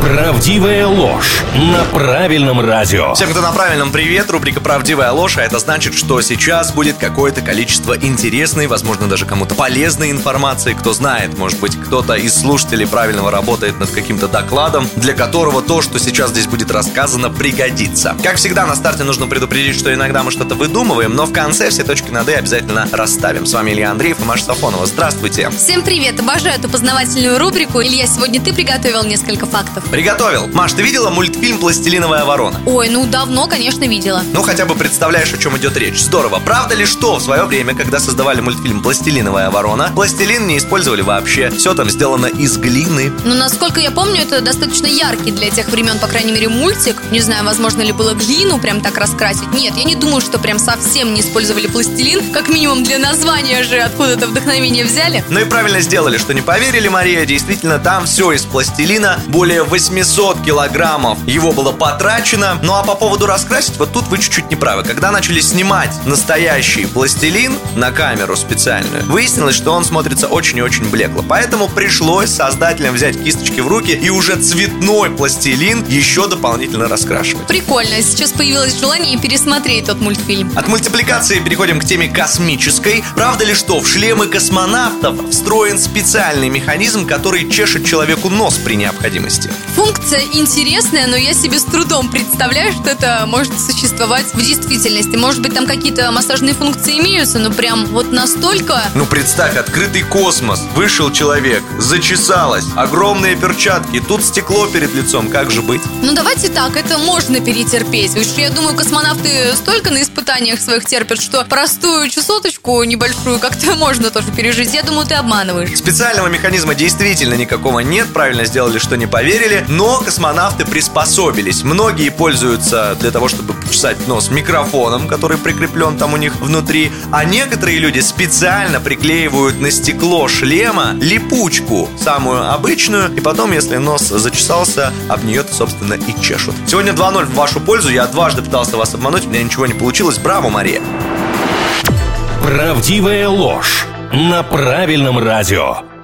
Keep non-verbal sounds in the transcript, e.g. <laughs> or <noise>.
Правдивая ложь на правильном радио. Всем, кто на правильном привет, рубрика «Правдивая ложь», а это значит, что сейчас будет какое-то количество интересной, возможно, даже кому-то полезной информации. Кто знает, может быть, кто-то из слушателей правильного работает над каким-то докладом, для которого то, что сейчас здесь будет рассказано, пригодится. Как всегда, на старте нужно предупредить, что иногда мы что-то выдумываем, но в конце все точки над «и» обязательно расставим. С вами Илья Андреев и Маша Сафонова. Здравствуйте. Всем привет! Обожаю эту познавательную рубрику. Илья, сегодня ты приготовил несколько фактов. Приготовил. Маш, ты видела мультфильм «Пластилиновая ворона»? Ой, ну давно, конечно, видела. Ну, хотя бы представляешь, о чем идет речь. Здорово. Правда ли, что в свое время, когда создавали мультфильм «Пластилиновая ворона», пластилин не использовали вообще. Все там сделано из глины. Ну, насколько я помню, это достаточно яркий для тех времен, по крайней мере, мультик. Не знаю, возможно ли было глину прям так раскрасить. Нет, я не думаю, что прям совсем не использовали пластилин. Как минимум для названия же откуда-то вдохновение взяли. Ну и правильно сделали, что не поверили, Мария. Действительно, там все из пластилина. Более 800 килограммов его было потрачено. Ну а по поводу раскрасить, вот тут вы чуть-чуть не правы. Когда начали снимать настоящий пластилин на камеру специальную, выяснилось, что он смотрится очень и очень блекло. Поэтому пришлось создателям взять кисточки в руки и уже цветной пластилин еще дополнительно раскрашивать. Прикольно. Сейчас появилось желание пересмотреть тот мультфильм. От мультипликации переходим к теме космической. Правда ли, что в шлемы космонавтов встроен специальный механизм, который чешет человеку нос при необходимости? Функция интересная, но я себе с трудом представляю, что это может существовать в действительности. Может быть, там какие-то массажные функции имеются, но прям вот настолько... Ну представь, открытый космос, вышел человек, зачесалось, огромные перчатки, тут стекло перед лицом, как же быть? Ну давайте так, это можно перетерпеть. Уж я думаю, космонавты столько на испытаниях своих терпят, что простую чесоточку небольшую как-то <laughs> можно тоже пережить. Я думаю, ты обманываешь. Специального механизма действительно никакого нет, правильно сделали, что не поверили, но космонавты приспособились. Многие пользуются для того, чтобы почесать нос микрофоном, который прикреплен там у них внутри, а некоторые люди специально приклеивают на стекло шлема липучку, самую обычную, и потом, если нос зачесался, об нее, собственно, и чешут. Сегодня 2-0 в вашу пользу, я дважды пытался вас обмануть, у меня ничего не получилось, браво, Мария! Правдивая ложь на правильном радио.